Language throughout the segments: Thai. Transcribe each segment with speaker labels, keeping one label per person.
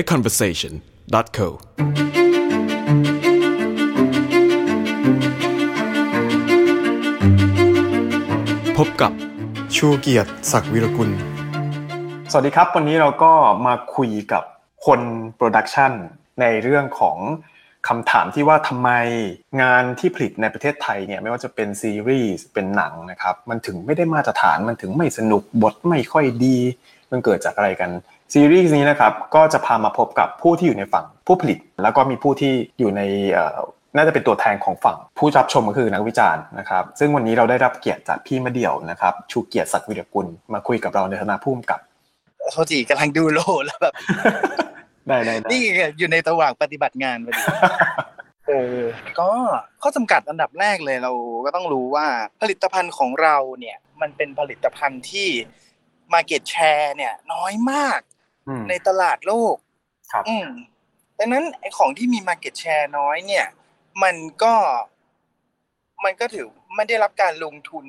Speaker 1: a conversation co พบกับ
Speaker 2: ชูเกียรติศักดิ์วิรกุล
Speaker 3: สวัสดีครับ วันนี้เราก็มาคุยกับคนโปรดักชันในเรื่องของคำถามที่ว่าทำไมงานที่ผลิตในประเทศไทยเนี่ยไม่ว่าจะเป็นซีรีส์เป็นหนังนะครับ มันถึงไม่ได้มาตรฐานมันถึงไม่สนุกบทไม่ค่อยดี มันเกิดจากอะไรกัน ซีรีส์นี้นะครับก็จะพามาพบกับผู้ที่อยู่ในฝั่งผู้ผลิต แล้วก็มีผู้ที่อยู่ในน่าจะเป็นตัวแทนของฝั่งผู้รับชมก็คือนักวิจารณ์นะครับซึ่งวันนี้เราได้รับเกียรติจากพี่มาเดี่ยวนะครับชูเกียรติศักดิ์วิรกุลมาคุยกับเราในฐานะผู้กำกับ
Speaker 4: โทษทีกำลังดูโลแล้วแบบ
Speaker 3: ได้ได้
Speaker 4: นี่อยู่ในระหว่างปฏิบัติงานพอดีเออก็ข้อจำกัดอันดับแรกเลยเราก็ต้องรู้ว่าผลิตภัณฑ์ของเราเนี่ยมันเป็นผลิตภัณฑ์ที่ Market Share เนี่ยน้อยมาก ในตลาดโลก
Speaker 3: ครับ
Speaker 4: อืมดังนั้นไอ้ของที่มี Market Share น้อยเนี่ย มันก็มันก็ถือไม่ได้รับการลงทุน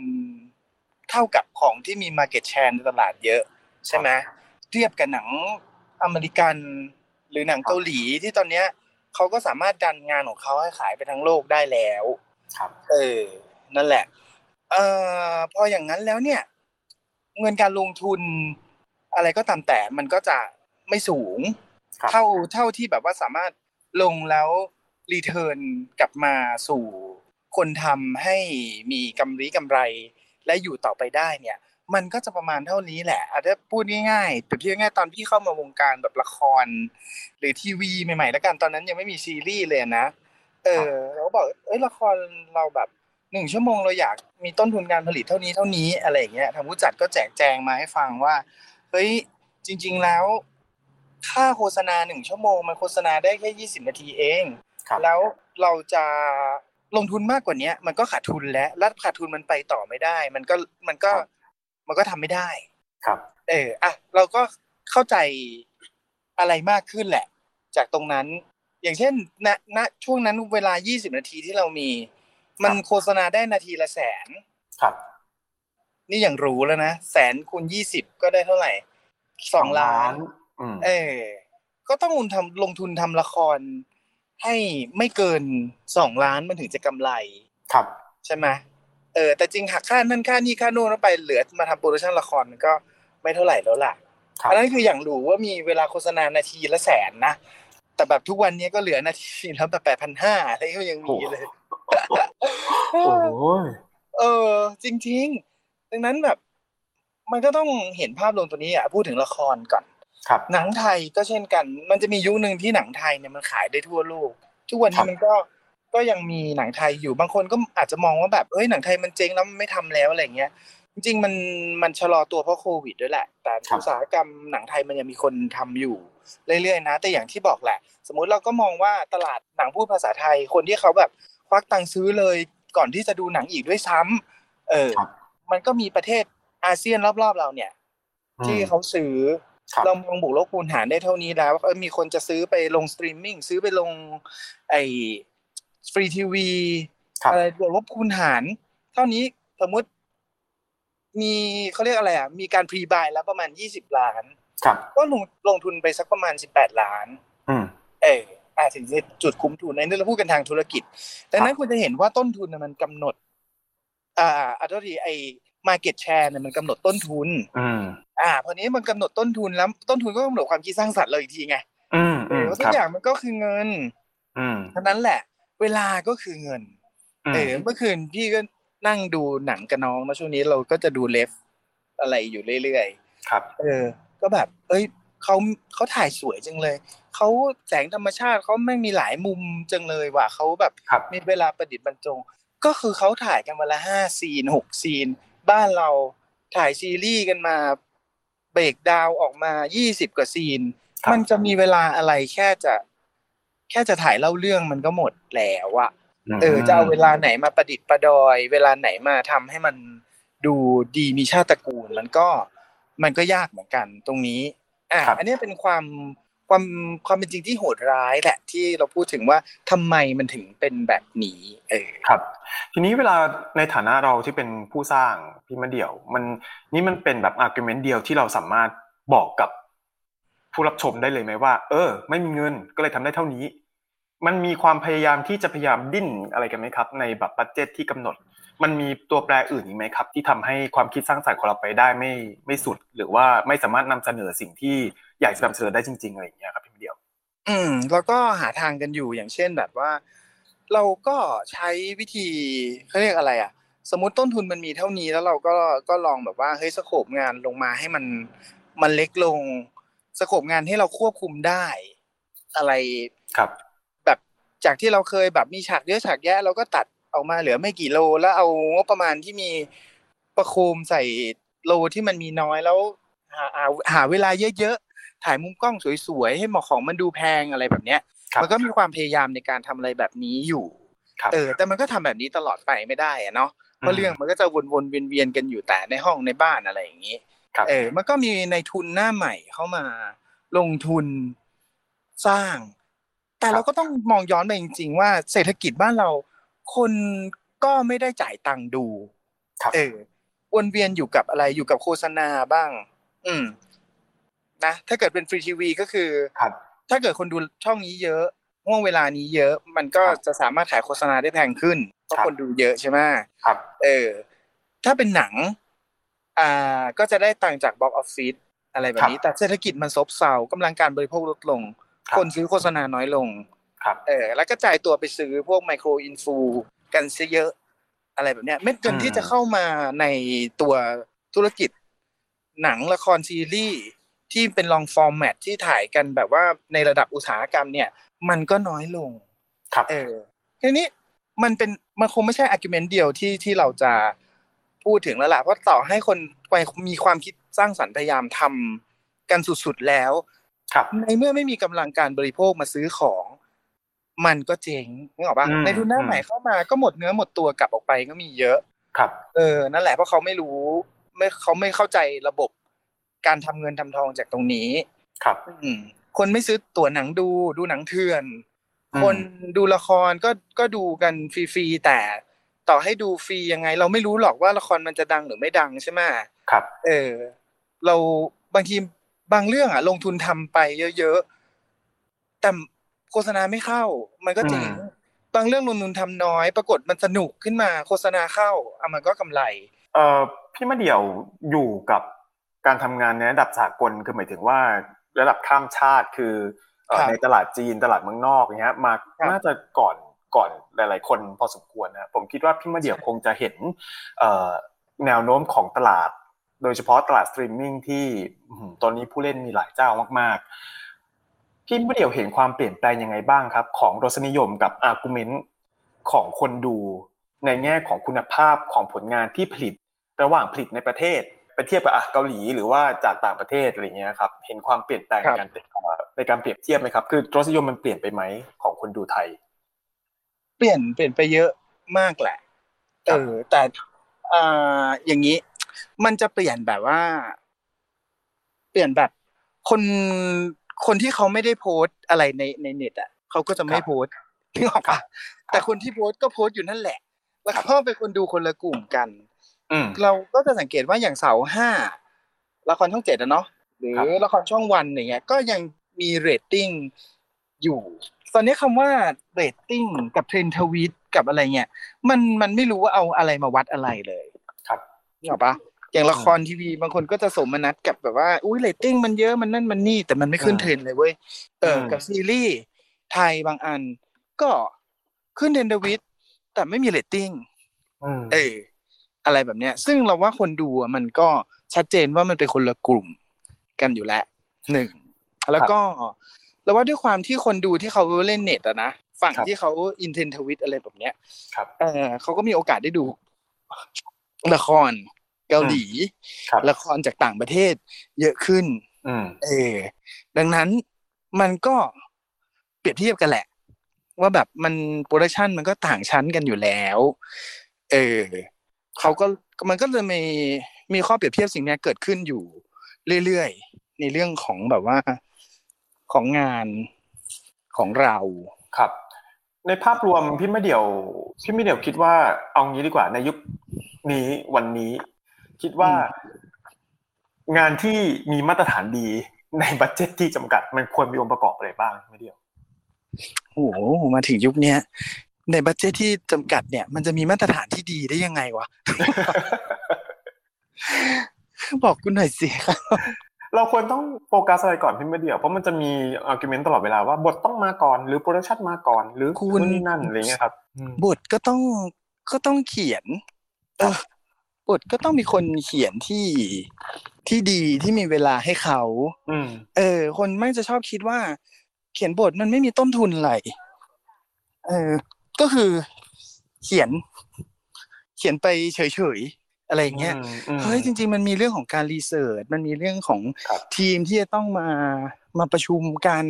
Speaker 4: เท่ากับของที่มี Market Share ในตลาดเยอะ ใช่ไหมเทียบกับหนังอเมริกันหรือหนังเกาหลีที่ตอนเนี้ยเขาก็สามารถดันงานของเขาให้ขายไปทั้งโลกได้แล้ว
Speaker 3: ครับ
Speaker 4: เออ นั่นแหละ เอ่อพออย่างนั้นแล้วเนี่ย เงินการลงทุน อะไรก็ตามแต่มันก็จะไม่สูง เท่าเท่าที่แบบว่าสามารถลงแล้วรีเทิร์นกลับมาสู่คนทำให้มีกำไรกำไร และอยู่ต่อไปได้เนี่ย มันก็จะประมาณเท่านี้แหละอาจจะพูดง่ายๆแต่พี่ง่ายตอนพี่เข้ามาวงการแบบละคร หรือทีวีใหม่ๆแล้วกันตอนนั้นยังไม่มีซีรีส์เลยนะเออเราบอกเอ้ยละครเราแบบหนึ่งชั่วโมงเราอยากมีต้นทุนการผลิตเท่านี้เท่านี้อะไรอย่างเงี้ยทางผู้จัดก็แจกแจงมาให้ฟังว่า เฮ้ยจริง ๆแล้ว ค่าโฆษณาหนึ่งชั่วโมงมันโฆษณาได้แค่ยี่สิบนาทีเองแล้วเราจะลงทุนมากกว่านี้มันก็ขาดทุนแล้วแล้วขาดทุนมันไปต่อไม่ได้ มันก็มันก็มันก็ทำไม่ได้
Speaker 3: ครับ
Speaker 4: เอออะเราก็เข้าใจอะไรมากขึ้นแหละ จากตรงนั้น อย่างเช่นณณช่วงนั้นเวลายี่สิบนาทีที่เรามี มันโฆษณาได้นาทีละแสน
Speaker 3: ครับ
Speaker 4: นี่อย่างรู้แล้วนะแสนคูณยี่สิบก็ได้เท่าไหร่สองล้านเออ ก็ต้องลงทำลงทุนทำละคร ให้ไม่เกินสองล้านมันถึงจะกำไร
Speaker 3: ครับ
Speaker 4: ใช่ไหมเออแต่จริงหักค่านั่นค่านี่ค่าโน่นไปเหลือมาทำโปรดักชันละครก็ไม่เท่าไหร่แล้วล่ะอันนั้นคืออย่างรู้ว่ามีเวลาโฆษณานาทีละแสนนะแต่แบบทุกวันนี้ก็เหลือนาทีแล้วแบบแปดพันห้าอะไรก็ยังมีเลย
Speaker 3: โอ้ย
Speaker 4: เออ จริงๆ ดังนั้นแบบ มันก็ต้องเห็นภาพรวมตัวนี้อะพูดถึงละครก่อน
Speaker 3: ครับ
Speaker 4: หนังไทยก็เช่นกัน มันจะมียุคหนึ่งที่หนังไทยเนี่ยมันขายได้ทั่วโลกทุกวันนี้มันก็ก็ยังมีหนังไทยอยู่บางคนก็อาจจะมองว่าแบบเอ้ยหนังไทยมันเจ๊งแล้วไม่ทำแล้วอะไรเงี้ยจริงๆมันมันชะลอตัวเพราะโควิดด้วยแหละ แต่อุตสาหกรรมหนังไทยมันยังมีคนทำอยู่เรื่อยๆนะ แต่อย่างที่บอกแหละ สมมุติเราก็มองว่าตลาดหนังพูดภาษาไทย คนที่เขาแบบควักตังค์ซื้อเลยก่อนที่จะดูหนังอีกด้วยซ้ำเออ มันก็มีประเทศอาเซียนรอบๆเราเนี่ย ที่เขาซื้อเรามองบวกลบคูณหารได้เท่านี้แล้วเออมีคนจะซื้อไปลงสตรีมมิ่งซื้อไปลงไอ้ฟรีทีวีอะไรบวกลบคูณหาร เท่านี้สมมติมีเขาเรียกอะไรอะมีการพรีบายแล้วประมาณยี่สิบล้านก็ลงลงทุนไปสักประมาณสิบแปดล้านเอออาถึงจะจุดคุ้มทุนในนี้เราพูดกันทางธุรกิจดังนั้นคุณจะเห็นว่าต้นทุนมันกำหนด อ่าอัตราทีไอมาเก็ตแชร์เนี่ยมันกำหนดต้นทุน
Speaker 3: อื
Speaker 4: มอ่าพอนี้มันกำหนดต้นทุนแล้วต้นทุนก็กำหนดความคิดสร้างสรรค์เราอีกทีไง
Speaker 3: อืม
Speaker 4: เออทุกอย่างมันก็คือเงิน
Speaker 3: อืม
Speaker 4: ท่านั้นแหละ เวลาก็คือเงินเออเมื่อคืนพี่ก็นั่งดูหนังกับน้องแล้วช่วงนี้เราก็จะดูเลฟอะไรอยู่เรื่อย
Speaker 3: ๆครับ
Speaker 4: เออ ก็แบบ เอ้ยเขาเขาถ่ายสวยจังเลยเขาแสงธรรมชาติเขาแม่งมีหลายมุมจังเลยว่ะเขาแบบมีเวลาประดิษฐ์บรรจง ก็คือเขาถ่ายกันวันละห้าซีนหกซีน บ้านเราถ่ายซีรีส์กันมาเบรกดาวออกมายี่สิบกว่าซีน มันจะมีเวลาอะไรแค่จะ แค่จะถ่ายเล่าเรื่องมันก็หมดแล้วอะเออจะเอาเวลาไหนมาประดิษฐ์ประดอย เวลาไหนมาทำให้มันดูดีมีชาติตระกูล มันก็มันก็ยากเหมือนกันตรงนี้อะอันนี้เป็นความ ความความเป็นจริงที่โหดร้ายแหละที่เราพูดถึงว่าทำไมมันถึงเป็นแบบนี้ เออ
Speaker 3: ครับ ทีนี้เวลาในฐานะเราที่เป็นผู้สร้างพี่มาเดี่ยว มันนี่มันเป็นแบบ argument เดียวที่เราสามารถบอกกับผู้รับชมได้เลยไหมว่า เออ ไม่มีเงินก็เลยทำได้เท่านี้ มันมีความพยายามที่จะพยายามดิ้นอะไรกันไหมครับ ในแบบ budget ที่กำหนด มันมีตัวแปรอื่นอีกไหมครับ ที่ทำให้ความคิดสร้างสรรค์ของเราไปได้ไม่ไม่สุด หรือว่าไม่สามารถนำเสนอสิ่งที่อยากจะนำเสนอได้จริงๆอะไรอย่างเงี้ยครับพี่เดียว
Speaker 4: อืมแล้วก็หาทางกันอยู่อย่างเช่นแบบว่า เราก็ใช้วิธีเขาเรียกอะไรอะสมมติต้นทุนมันมีเท่านี้แล้วเราก็ก็ลองแบบว่าเฮ้ยสโคปงานลงมาให้มันมันเล็กลงสโคปงานให้เราควบคุมได้ อะไร
Speaker 3: ครับ
Speaker 4: แบบจากที่เราเคยแบบมีฉากเยอะฉากแยะเราก็ตัด ออกมาเหลือไม่กี่โล แล้วเอางบประมาณที่มีประโคมใส่โลที่มันมีน้อยแล้ว หาหาหาเวลาเยอะๆถ่ายมุมกล้องสวยๆให้หมอของมันดูแพงอะไรแบบเนี้ย
Speaker 3: ครับ
Speaker 4: มันก็มีความพยายามในการทำอะไรแบบนี้อยู่
Speaker 3: ครับ
Speaker 4: เออแต่มันก็ทำแบบนี้ตลอดไปไม่ได้อะเนาะเพราะเรื่องมันก็จะวนๆเวียนๆกันอยู่แต่ในห้องในบ้านอะไรอย่างนี้
Speaker 3: ครับ
Speaker 4: เออมันก็มีในทุนหน้าใหม่เข้ามาลงทุนสร้าง แต่เราก็ต้องมองย้อนไปจริง ๆ ว่าเศรษฐกิจบ้านเรา คนก็ไม่ได้จ่ายตังค์ดู
Speaker 3: ครับ
Speaker 4: เออวนเวียนอยู่กับอะไรอยู่กับโฆษณาบ้าง อืม นะถ้าเกิดเป็นฟรีทีวีก็คือ
Speaker 3: ครับ
Speaker 4: ถ้าเกิดคนดูช่องนี้เยอะห่วงเวลานี้เยอะ มันก็
Speaker 3: ครับ
Speaker 4: จะสามารถขายโฆษณาได้แพงขึ้นเพราะ
Speaker 3: ครับ
Speaker 4: คนดูเยอะใช่ไหม
Speaker 3: ครับ
Speaker 4: เออ ถ้าเป็นหนัง อ่า ก็จะได้ตังค์จากบ็อกออฟฟิศอะไรแบบนี้ แต่เศรษฐกิจมันซบเซากำลังการบริโภคลดลง
Speaker 3: ครับ
Speaker 4: คนซื้อโฆษณาน้อยลง
Speaker 3: ครับ
Speaker 4: เออแล้วก็จ่ายตัวไปซื้อพวกไมโครอินฟูกันซะเยอะ อะไรแบบเนี้ยเม็ดเงิน
Speaker 3: อืม
Speaker 4: ที่จะเข้ามาในตัวธุรกิจ หนังละครซีรีส์ที่เป็น long format ที่ถ่ายกันแบบว่าในระดับอุตสาหกรรมเนี่ย มันก็น้อยลง
Speaker 3: ครับ
Speaker 4: เออทีนี้มันเป็นมันคงไม่ใช่ argument เดียวที่ที่เราจะพูดถึงแล้วล่ะเพราะต่อให้คนไปมีความคิดสร้างสรรค์พยายามทำกันสุดๆแล้ว
Speaker 3: ครับ
Speaker 4: ในเมื่อไม่มีกำลังการบริโภคมาซื้อของ มันก็เจ๊งนึกออกปะ
Speaker 3: อืม
Speaker 4: ในทุนหน้า
Speaker 3: อืม
Speaker 4: ใหม่เข้ามาก็หมดเนื้อหมดตัวกลับออกไปก็มีเยอะ
Speaker 3: ครับ
Speaker 4: เออ นั่นแหละเพราะเขาไม่รู้ ไม่เขาไม่เข้าใจระบบ การทำเงินทำทองจากตรงนี้
Speaker 3: ครับ
Speaker 4: อืมคนไม่ซื้อตั๋วหนังดูดูหนังเถื่อน
Speaker 3: อืม
Speaker 4: คนดูละครก็ก็ดูกันฟรีๆแต่ต่อให้ดูฟรียังไง เราไม่รู้หรอกว่าละครมันจะดังหรือไม่ดังใช่ไหม
Speaker 3: ครับ
Speaker 4: เออ เราบางทีบางเรื่องอะ ลงทุนทำไปเยอะๆแต่ โฆษณาไม่เข้า มันก็เจ๋ง
Speaker 3: อืม
Speaker 4: บางเรื่องลงทุนทำน้อย ปรากฏมันสนุกขึ้นมาโฆษณาเข้าอะมันก็กำไร
Speaker 3: เอ่อพี่มะเดี่ยวอยู่กับการทำงานในระดับสากลคือหมายถึงว่าระดับข้ามชาติคือเอ่อ
Speaker 4: ครับ
Speaker 3: ในตลาดจีนตลาดเมืองนอกอย่างเงี้ยมา
Speaker 4: ครับ
Speaker 3: น่าจะก่อนก่อนหลาย ๆ คนพอสมควรนะผมคิดว่าพี่มะเดี่ยวคงจะเห็นเอ่อแนวโน้มของตลาด โดยเฉพาะตลาดสตรีมมิ่งที่อื้อหือตอนนี้ผู้เล่นมีหลายเจ้ามาก ๆ พี่มะเดี่ยวเห็นความเปลี่ยนแปลงยังไงบ้างครับ ของรสนิยมกับ argument ของคนดูในแง่ของคุณภาพของผลงานที่ผลิตระหว่างผลิตในประเทศไปเทียบกับอะเกาหลีหรือว่าจากต่างประเทศอะไรเงี้ยครับเห็นความเปลี่ยนแปลง
Speaker 4: ครั
Speaker 3: ใน
Speaker 4: บ
Speaker 3: การเปลี่ยนเอ่อในการเปรียบเทียบไหมครับคือรสนิยมมันเปลี่ยนไปไหมของคนดูไทย
Speaker 4: เปลี่ยนเปลี่ยนไปเยอะมากแหละ
Speaker 3: ครั
Speaker 4: เอบอแต่อ่าอย่างนี้ มันจะเปลี่ยนแบบว่า เปลี่ยนแบบ คน คนที่เขาไม่ได้โพสต์อะไรในในเน็ตอะเขาก็จะไม่โพสต์นึกออกปะแต่คนที่โพสต์ก็โพสต์อยู่นั่นแหละ แล้วก็เป็นคนดูคนละกลุ่มกัน
Speaker 3: อืม
Speaker 4: เราก็จะสังเกตว่าอย่างเสาห้าละครช่องเจ็ดอะเนาะหรือ
Speaker 3: ครับ
Speaker 4: ละครช่องวันอย่างเงี้ย ก็ยังมีเรตติ้งอยู่ ตอนนี้คำว่าเรตติ้งกับเทรนด์ทวิตกับอะไรเงี้ย มันมันไม่รู้ว่าเอาอะไรมาวัดอะไรเลย
Speaker 3: ครับ
Speaker 4: นึกออกปะ อย่างละครทีวีบางคนก็จะโสมนัสกับแบบว่าอุ้ยเรตติ้งมันเยอะมันนั่นมันนี่ แต่มันไม่ขึ้น
Speaker 3: อืม
Speaker 4: เทรนด์เลยเว้ยเอออ
Speaker 3: ม
Speaker 4: กับซีรีส์ไทยบางอัน ก็ขึ้นเทรนด์ทวิตแต่ไม่มีเรตติ้ง
Speaker 3: อืม
Speaker 4: เอออะไรแบบเนี้ย ซึ่งเราว่าคนดูอะมันก็ชัดเจนว่ามันเป็นคนละกลุ่มกันอยู่แล้วหนึ่งแล้วก็เราว่าด้วยความที่คนดูที่เขาเล่นเน็ตอะนะฝั่ง
Speaker 3: ครับ
Speaker 4: ที่เขาอินเทรนด์ทวิตอะไรแบบเนี้ย
Speaker 3: ครับ
Speaker 4: เออเขาก็มีโอกาสได้ดูละคร เกาหลี
Speaker 3: ครับ
Speaker 4: ละครจากต่างประเทศ เยอะขึ้น
Speaker 3: อืม
Speaker 4: เออ ดังนั้นมันก็เปรียบเทียบกันแหละ ว่าแบบมันโปรดักชันมันก็ต่างชั้นกันอยู่แล้ว เออเขาก็มันก็เลยมีมีข้อเปรียบเทียบสิ่งเนี้ยเกิดขึ้นอยู่เรื่อยๆ ในเรื่องของแบบว่าของงานของเรา
Speaker 3: ครับ ในภาพรวมพี่มะเดี่ยวพี่มะเดี่ยวคิดว่าเอางี้ดีกว่าในยุคนี้วันนี้ คิดว่างานที่มีมาตรฐานดีในบัตเจ็ตที่จำกัด มันควรมีองค์ประกอบอะไรบ้างไม่เดียว
Speaker 4: โอ้โหมาถึงยุคเนี้ยใน budget ที่จำกัดเนี่ย มันจะมีมาตรฐานที่ดีได้ยังไงวะบอกกูหน่อยสิครับ
Speaker 3: เราควรต้องโฟกัสอะไรก่อนพี่มะเดี่ยวเพราะมันจะมี argument ตลอดเวลาว่าบทต้องมาก่อนหรือโปรดักชันมาก่อน หรือ
Speaker 4: คุณ
Speaker 3: นู่นนี่นั่นอะไรเงี้ยครับอืม
Speaker 4: บทก็ต้องก็ต้องเขียน เออ บทก็ต้องมีคนเขียนที่ที่ดีที่มีเวลาให้เขา
Speaker 3: อืม
Speaker 4: เออ คนไม่งจะชอบคิดว่า เขียนบทมันไม่มีต้นทุนอะไรเออ ก็คือ เขียน เขียนไปเฉยๆอะไรอย่างเงี้ย
Speaker 3: อืม
Speaker 4: เฮ้ยจริง ๆ มันมีเรื่องของการรีเสิร์ชมันมีเรื่องของ
Speaker 3: ครับ
Speaker 4: ทีมที่จะต้องมามาประชุมกัน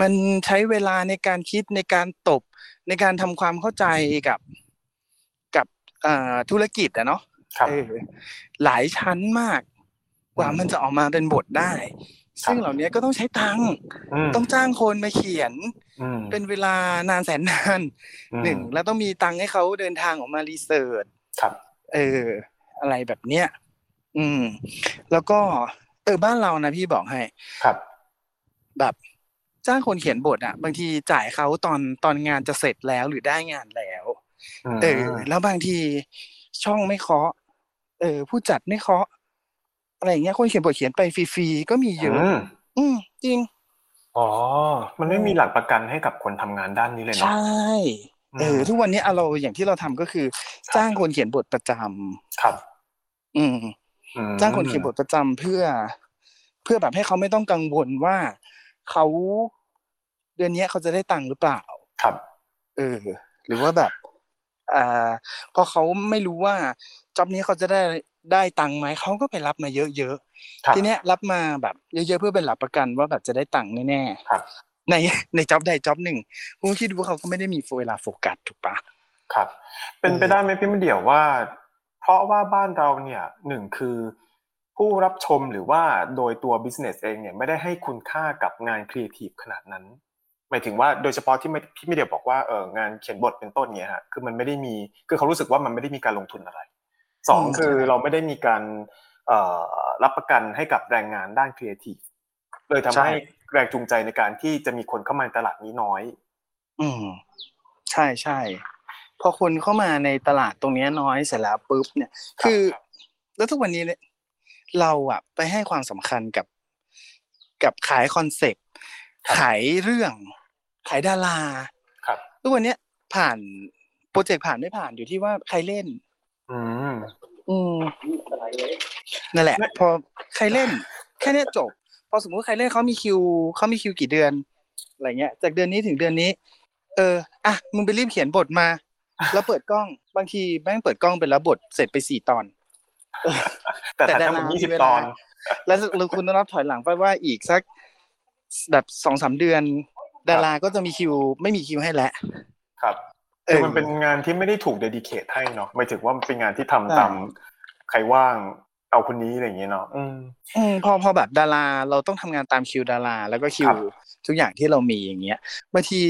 Speaker 4: มันใช้เวลาในการคิดในการตบในการทำความเข้าใจกับ กับอ่าธุรกิจอะเนาะ
Speaker 3: ครับ
Speaker 4: เออหลายชั้นมาก กว่ามันจะออกมาเป็นบทได้ ซึ่งเหล่านี้ก็ต้องใช้ตังค์
Speaker 3: ม
Speaker 4: ต้องจ้างคนมาเขียน
Speaker 3: อืม
Speaker 4: เป็นเวลานานแสนนาน
Speaker 3: อืม
Speaker 4: หนึ่งแล้วต้องมีตังค์ให้เขาเดินทางออกมารีเสิร์ช
Speaker 3: ครับ
Speaker 4: เออ อะไรแบบเนี้ยอืม แล้วก็เออบ้านเรานะพี่บอกให้
Speaker 3: ครับ
Speaker 4: แบบจ้างคนเขียนบทอะบางทีจ่ายเขาตอนตอนงานจะเสร็จแล้วหรือได้งานแล้ว
Speaker 3: ม
Speaker 4: เออแล้วบางทีช่องไม่เคาะ เออ ผู้จัดไม่เคาะอะไรอย่างเงี้ยคนเขียนบทเขียนไปฟรีๆก็มีเยอะ
Speaker 3: ม
Speaker 4: อืมจริง
Speaker 3: อ๋อ มันไม่มีหลักประกันให้กับคนทำงานด้านนี้เลย
Speaker 4: ใช
Speaker 3: เนาะ่
Speaker 4: เออทุกวันนี้อะเราอย่างที่เราทำก็คือ จ้างคนเขียนบทประจำ
Speaker 3: ครับ
Speaker 4: อืม
Speaker 3: อืม
Speaker 4: จ้างคนเขียนบทประจำเพื่อ เพื่อแบบให้เขาไม่ต้องกังวลว่าเขาเดือนเนี้ยเขาจะได้ตังค์หรือเปล่า
Speaker 3: ครับ
Speaker 4: เออ หรือว่าแบบอ่าพอเขาไม่รู้ว่า จ็อบนี้เขาจะได้ได้ตังค์ไหมเขาก็ไปรับมาเยอะ
Speaker 3: ครับ
Speaker 4: ๆทีเนี้ยรับมาแบบเยอะๆเพื่อเป็นหลักประกันว่าแบบจะได้ตังค์แน่
Speaker 3: ครับ
Speaker 4: ๆในในจ็อบใดจ็อบหนึ่งคุณคิดดูว่าเขาก็ไม่ได้มีเวลาโฟกัสถูกปะ
Speaker 3: ครับ เป็นไป
Speaker 4: เออ
Speaker 3: ได้ไหมพี่มันเดี่ยวว่า เพราะว่าบ้านเราเนี่ยหนึ่งคือผู้รับชมหรือว่าโดยตัว business เองเนี่ยไม่ได้ให้คุณค่ากับงานครีเอทีฟขนาดนั้นหมายถึงว่าโดยเฉพาะที่ไม่พี่มะเดี่ยวบอกว่าเอองานเขียนบทเป็นต้นเนี่ยฮะคือมันไม่ได้มีคือเขารู้สึกว่ามันไม่ได้มีการลงทุนอะไร สองคือเราไม่ได้มีการเอ่อรับประกันให้กับแรงงานด้านครีเอทีฟเลยทำให้แรงจูงใจในการที่จะมีคนเข้ามาในตลาดนี้น้อย
Speaker 4: อืม ใช่ใช่พอคนเข้ามาในตลาดตรงเนี้ยน้อยเสร็จแล้วปุ๊บเนี่ย คือ แล้วทุกวันนี้เนี่ยเราอะไปให้ความสำคัญกับกับขายคอนเซปต์
Speaker 3: ครับ
Speaker 4: ขายเรื่อง ขายดารา
Speaker 3: ครับ
Speaker 4: ทุกวันเนี้ยผ่านโปรเจกต์ผ่านไม่ผ่านอยู่ที่ว่าใครเล่น
Speaker 3: อืม
Speaker 4: อืมนั่นแหละ พอใครเล่น แค่เนี้ยจบ พอสมมุติใครเล่นเขามีคิวเขามีคิวกี่เดือนอะไรเงี้ย จากเดือนนี้ถึงเดือนนี้ เอออะมึงไปรีบเขียนบทมา แล้วเปิดกล้องบางทีแม่งเปิดกล้องไปแล้วบทเสร็จไปสี่ตอน
Speaker 3: แต่
Speaker 4: แต่
Speaker 3: ถ่ายทั้งหมด
Speaker 4: ดารา
Speaker 3: ยี่สิบ
Speaker 4: มีเว
Speaker 3: ต
Speaker 4: ลา
Speaker 3: อน
Speaker 4: แล้วแล้วคุณต้องนับถอยหลังไปว่าอีกสักแบบสองสามเดือน ดาราก็จะมีคิว ไม่มีคิวให้แล้ว
Speaker 3: ครับ
Speaker 4: เอ
Speaker 3: คือ
Speaker 4: อ
Speaker 3: มันเป็นงานที่ไม่ได้ถูกเดดิเคทให้เนาะหมายถึงว่ามันเป็นงานที่ทำ
Speaker 4: ใช่
Speaker 3: ตามใครว่างเอาคนนี้อะไรอย่างเงี้ยเนาะอืม
Speaker 4: อืมพอพอแบบดาราเราต้องทำงานตามคิวดารา แล้วก็คิ
Speaker 3: ครั
Speaker 4: ว
Speaker 3: บ
Speaker 4: ทุกอย่างที่เรามีอย่างเงี้ยบางที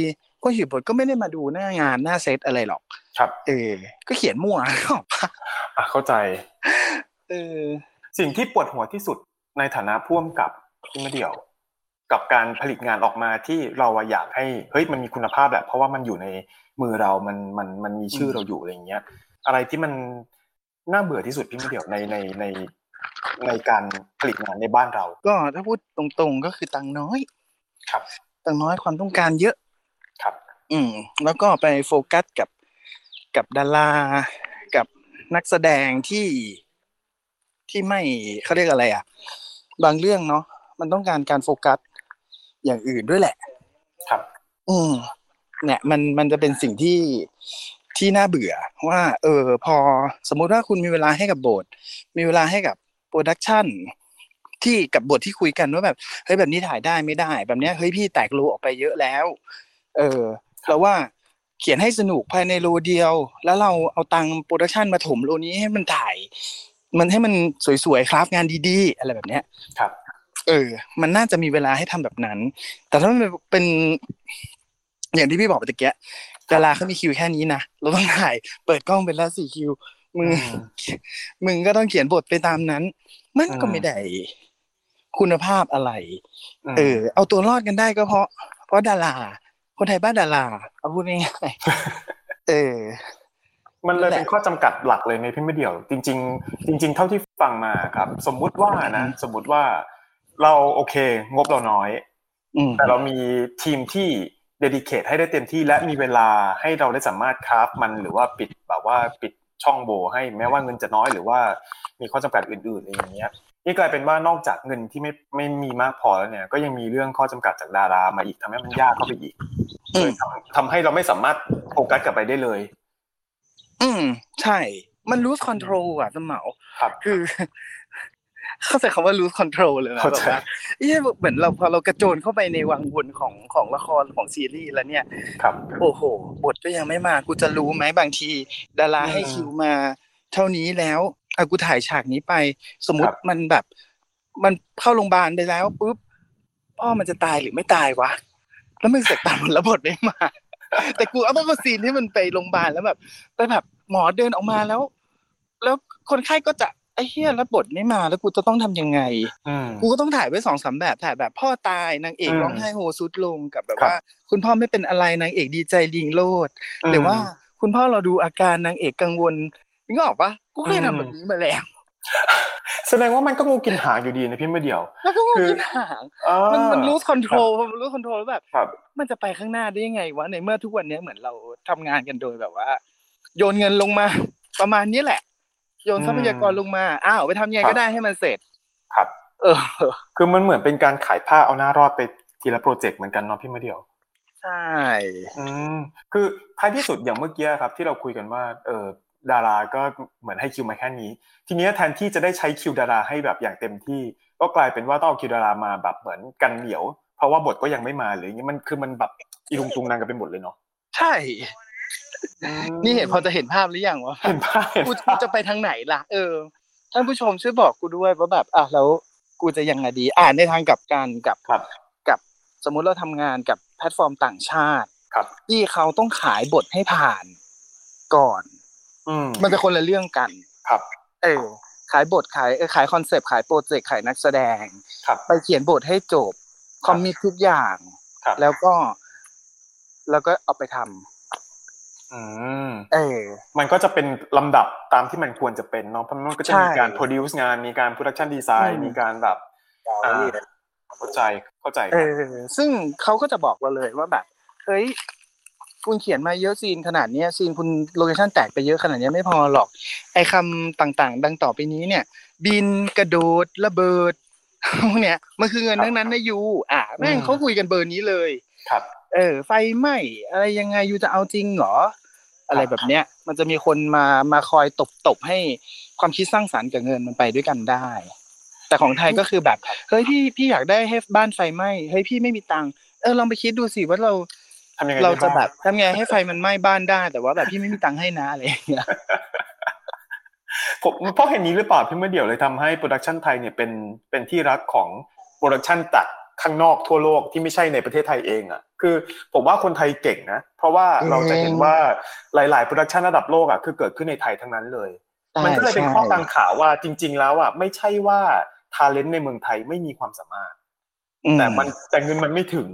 Speaker 4: คนเขียนบทก็ไม่ได้มาดูหน้างานหน้าเซตอะไรหรอก
Speaker 3: ครับ
Speaker 4: เออ ก็เขียนมั่วนึกออกปะ
Speaker 3: อะเข้าใจ
Speaker 4: เออ
Speaker 3: สิ่งที่ปวดหัวที่สุดในฐานะพ่วมกับที่ไม่เดี่ยว กับการผลิตงานออกมาที่เราอะอยากให้เฮ้ยมันมีคุณภาพแหละเพราะว่ามันอยู่ใน มือเรามันมันมันมีชื่อเราอยู่อะไรอย่างเงี้ย อะไรที่มันน่าเบื่อที่สุดพี่ไม่เดี่ยวในในในในการผลิตงานในบ้านเรา
Speaker 4: ก็ถ้าพูดตรงๆก็คือตังค์น้อย
Speaker 3: ครับ
Speaker 4: ตังค์น้อยความต้องการเยอะ
Speaker 3: ครับ
Speaker 4: อืม แล้วก็ไปโฟกัสกับกับดารากับนักแสดงที่ที่ไม่เขาเรียกอะไรอะ บางเรื่องเนาะมันต้องการการโฟกัสอย่างอื่นด้วยแหละ
Speaker 3: ครับ
Speaker 4: อืม เนี่ยมันมันจะเป็นสิ่งที่ที่น่าเบื่อว่า เออ พอสมมุติว่าคุณมีเวลาให้กับบทมีเวลาให้กับโปรดักชันที่กับบทที่คุยกันว่าแบบเฮ้ยแบบนี้ถ่ายได้ไม่ได้ แบบเนี้ยเฮ้ยพี่แตกโลออกไปเยอะแล้ว เออเราว่าเขียนให้สนุกภายในโลเดียว แล้วเราเอาตังค์โปรดักชันมาถมโลนี้ให้มันถ่าย มันให้มันสวยๆครับงานดีๆ อะไรแบบเนี้ย
Speaker 3: ครับ
Speaker 4: เออ มันน่าจะมีเวลาให้ทำแบบนั้น แต่ถ้ามันเป็น อย่างที่พี่บอกไปตะเกียดาราเขามีคิวแค่นี้นะเราต้องถ่ายเปิดกล้องเป็นละสี่คิวมึง
Speaker 3: อืม
Speaker 4: มึงก็ต้องเขียนบทไปตามนั้น มันก็
Speaker 3: อืม
Speaker 4: ไม่ได้คุณภาพอะไร
Speaker 3: อืม
Speaker 4: เออ เอาตัวรอดกันได้ก็เพราะ เพราะดารา คนไทยบ้านดารา เอาพูดง่ายๆเออ
Speaker 3: มันเลย
Speaker 4: นั่นแหละ
Speaker 3: เป็นข้อจำกัดหลักเลยในพี่ไม่เดี่ยว จริง ๆ จริง ๆ เท่าที่ฟังมาครับ สมมุติว่านะ
Speaker 4: อืม
Speaker 3: สมมุติว่าเราโอเค งบเราน้อย
Speaker 4: อืม
Speaker 3: แต่เรามีทีมที่ เดดิเคทให้ได้เต็มที่และมีเวลาให้เราได้สามารถคราฟมันหรือว่าปิดแบบว่าปิดช่องโหว่ให้แม้ว่าเงินจะน้อยหรือว่ามีข้อจำกัดอื่นๆอะไรอย่างเงี้ยนี่กลายเป็นว่านอกจากเงินที่ไม่ไม่มีมากพอแล้วเนี่ย ก็ยังมีเรื่องข้อจำกัดจากดารามาอีกทำให้มันยากเข้าไปอีก
Speaker 4: อืม
Speaker 3: เลยทำทำให้เราไม่สามารถโฟกัสกลับไปได้เลย
Speaker 4: อืม ใช่ มัน lose control อะสมเหมา
Speaker 3: ครับ
Speaker 4: คือ เข้าใจคำว่า lose control เลยนะ
Speaker 3: เข้า
Speaker 4: แบบ
Speaker 3: ใจ
Speaker 4: ว่าเอ้ยเหมือนเราพอเรากระโจนเข้าไปในวังวนของของละครของซีรีส์แล้วเนี่ย
Speaker 3: ครับ
Speaker 4: โอ้โห บทก็ยังไม่มากูจะรู้ไหมบางที ดารา
Speaker 3: อืม
Speaker 4: ให้คิวมา เท่านี้แล้วอะกูถ่ายฉากนี้ไป สมมุ
Speaker 3: ค
Speaker 4: ติ
Speaker 3: รับ
Speaker 4: มันแบบ มันเข้าโรงพยาบาลไปแล้วปุ๊บพ่อมันจะตายหรือไม่ตายวะแล้วมึงเสร็จตามแล้วบทไม่มา แต่กูเอาต้องเอาซีนที่มันไปโรงพยาบาลแล้วแบบไปแบบหมอเดินออกมาแล้ว แล้วคนไข้ก็จะ ไอ้เฮียแล้วบทไม่มาแล้วกูจะต้องทำยังไง
Speaker 3: อืม
Speaker 4: กูก็ต้องถ่ายไว้สองสามแบบถ่ายแบบพ่อตายนางเอก
Speaker 3: อืม
Speaker 4: ร้องไห้โฮทรุดลงกับแบบ
Speaker 3: ครับ
Speaker 4: ว่า คุณพ่อไม่เป็นอะไรนางเอกดีใจลิงโลดหรือว่าคุณพ่อเราดูอาการนางเอกกังวลนึกออกปะกูเคยทำแบบนี้มาแล้ว
Speaker 3: แสดงว่ามันก็งูกินหางอยู่ดีนะพี่มะเดี่ยว
Speaker 4: แล้วก็งง
Speaker 3: คือ
Speaker 4: กินหาง
Speaker 3: อ่า
Speaker 4: มันมัน lose control มัน lose control แบบ
Speaker 3: ครับ
Speaker 4: มันจะไปข้างหน้าได้ยังไงวะในเมื่อทุกวันนี้เหมือนเราทำงานกันโดยแบบว่า โยนเงินลงมา ประมาณนี้แหละ โยนทรัพยากรลงมาอ้าวไปทำยังไง
Speaker 3: ครับ
Speaker 4: ก็ได้ให้มันเสร็จ
Speaker 3: ครับ
Speaker 4: เออ
Speaker 3: คือมันเหมือนเป็นการขายผ้าเอาหน้ารอดไปทีละโปรเจกต์เหมือนกันเนาะพี่ไม่เดียว
Speaker 4: ใช่
Speaker 3: อืมคือท้ายที่สุดอย่างเมื่อกี้ครับ ที่เราคุยกันว่า เออดาราก็เหมือนให้คิวมาแค่นี้ ทีเนี้ยแทนที่จะได้ใช้คิวดาราให้แบบอย่างเต็มที่ ก็กลายเป็นว่าต้องเอาคิวดารามาแบบเหมือนกันเหนียว เพราะว่าบทก็ยังไม่มาหรืออย่างงี้มันคือมันแบบอีลุงตุงนางกันไปหมดเลยเนาะ
Speaker 4: ใช่ นี่เห็นพอจะเห็นภาพหรือยังวะ
Speaker 3: เห็นภาพเห็น
Speaker 4: กู
Speaker 3: ภาพ
Speaker 4: จะไปทางไหนล่ะ เออท่านผู้ชมช่วยบอกกูด้วยว่าแบบอะแล้วกูจะยังไงดี อ่านในทางกลับการกับ
Speaker 3: ครับ
Speaker 4: กับ สมมุติเราทำงานกับแพลตฟอร์มต่างชาติ
Speaker 3: ครับ
Speaker 4: ที่เขาต้องขายบทให้ผ่านก่อน
Speaker 3: อืม
Speaker 4: มันจะคนละเรื่องกัน
Speaker 3: ครับ
Speaker 4: เออ ขายบทขายเออขายคอนเซปต์ขายโปรเจกต์ขายนักแสดง
Speaker 3: ครับ
Speaker 4: ไปเขียนบทให้จบ commit ทุกอย่าง
Speaker 3: ครับ
Speaker 4: แล้วก็ แล้วก็เอาไปทำ
Speaker 3: อืม
Speaker 4: เออ
Speaker 3: มันก็จะเป็นลำดับตามที่มันควรจะเป็นเนาะเพราะมันก็จะมี
Speaker 4: ใช่
Speaker 3: การ produce งาน มีการ production design
Speaker 4: อืม
Speaker 3: มีการแบบอ่าเข้าใจเข้าใจ
Speaker 4: เออซึ่งเขาก็จะบอกเราเลยว่าแบบเฮ้ยคุณเขียนมาเยอะซีนขนาดเนี้ยซีนคุณโลเคชั่นแตกไปเยอะขนาดเนี้ยไม่พอหรอก ไอ้คำต่างๆ ดังต่อไปนี้เนี่ย บินกระโดดระเบิดพวกเนี้ยมันคือเงินทั้งนั้นนะยูอะแม่งเขาคุยกันเบอร์นี้เลย
Speaker 3: ครับ
Speaker 4: เออ ไฟไหม้อะไรยังไงยูจะเอาจริงเหรอ อะไรแบบเนี้ย มันจะมีคนมามาคอยตบตบให้ความคิดสร้างสรรค์กับเงินมันไปด้วยกันได้ แต่ของไทยก็คือแบบเฮ้ยพี่พี่อยากได้ให้บ้านไฟไหม้เฮ้ยพี่ไม่มีตังค์เออลองไปคิดดูสิว่าเรา
Speaker 3: ทำยังไง
Speaker 4: เรา
Speaker 3: ได้
Speaker 4: จะ
Speaker 3: บ้าง
Speaker 4: แบบทำไงให้ไฟมันไหม้บ้านได้ แต่ว่าแบบพี่ไม่มีตังค์ให้นะอะไรอย่างเงี้ย
Speaker 3: ผมเพราะเหตุนี้หรือเปล่าพี่เมื่อเดียวเลยทำให้โปรดักชันไทยเนี่ยเป็นเป็นที่รักของโปรดักชันจาก ข้างนอกทั่วโลกที่ไม่ใช่ในประเทศไทยเองอะคือผมว่าคนไทยเก่งนะ เพราะว่าเราจะเห็นว่าหลาย ๆ โปรดักชันระดับโลกอะคือเกิดขึ้นในไทยทั้งนั้นเลย มันก็เลยเป็นข้อกังขาว่าจริง ๆ แล้วอะไม่ใช่ว่าทาเลนต์ในเมืองไทยไม่มีความสามารถ
Speaker 4: อื
Speaker 3: แต่มันแต่เงินมันไม่ถึง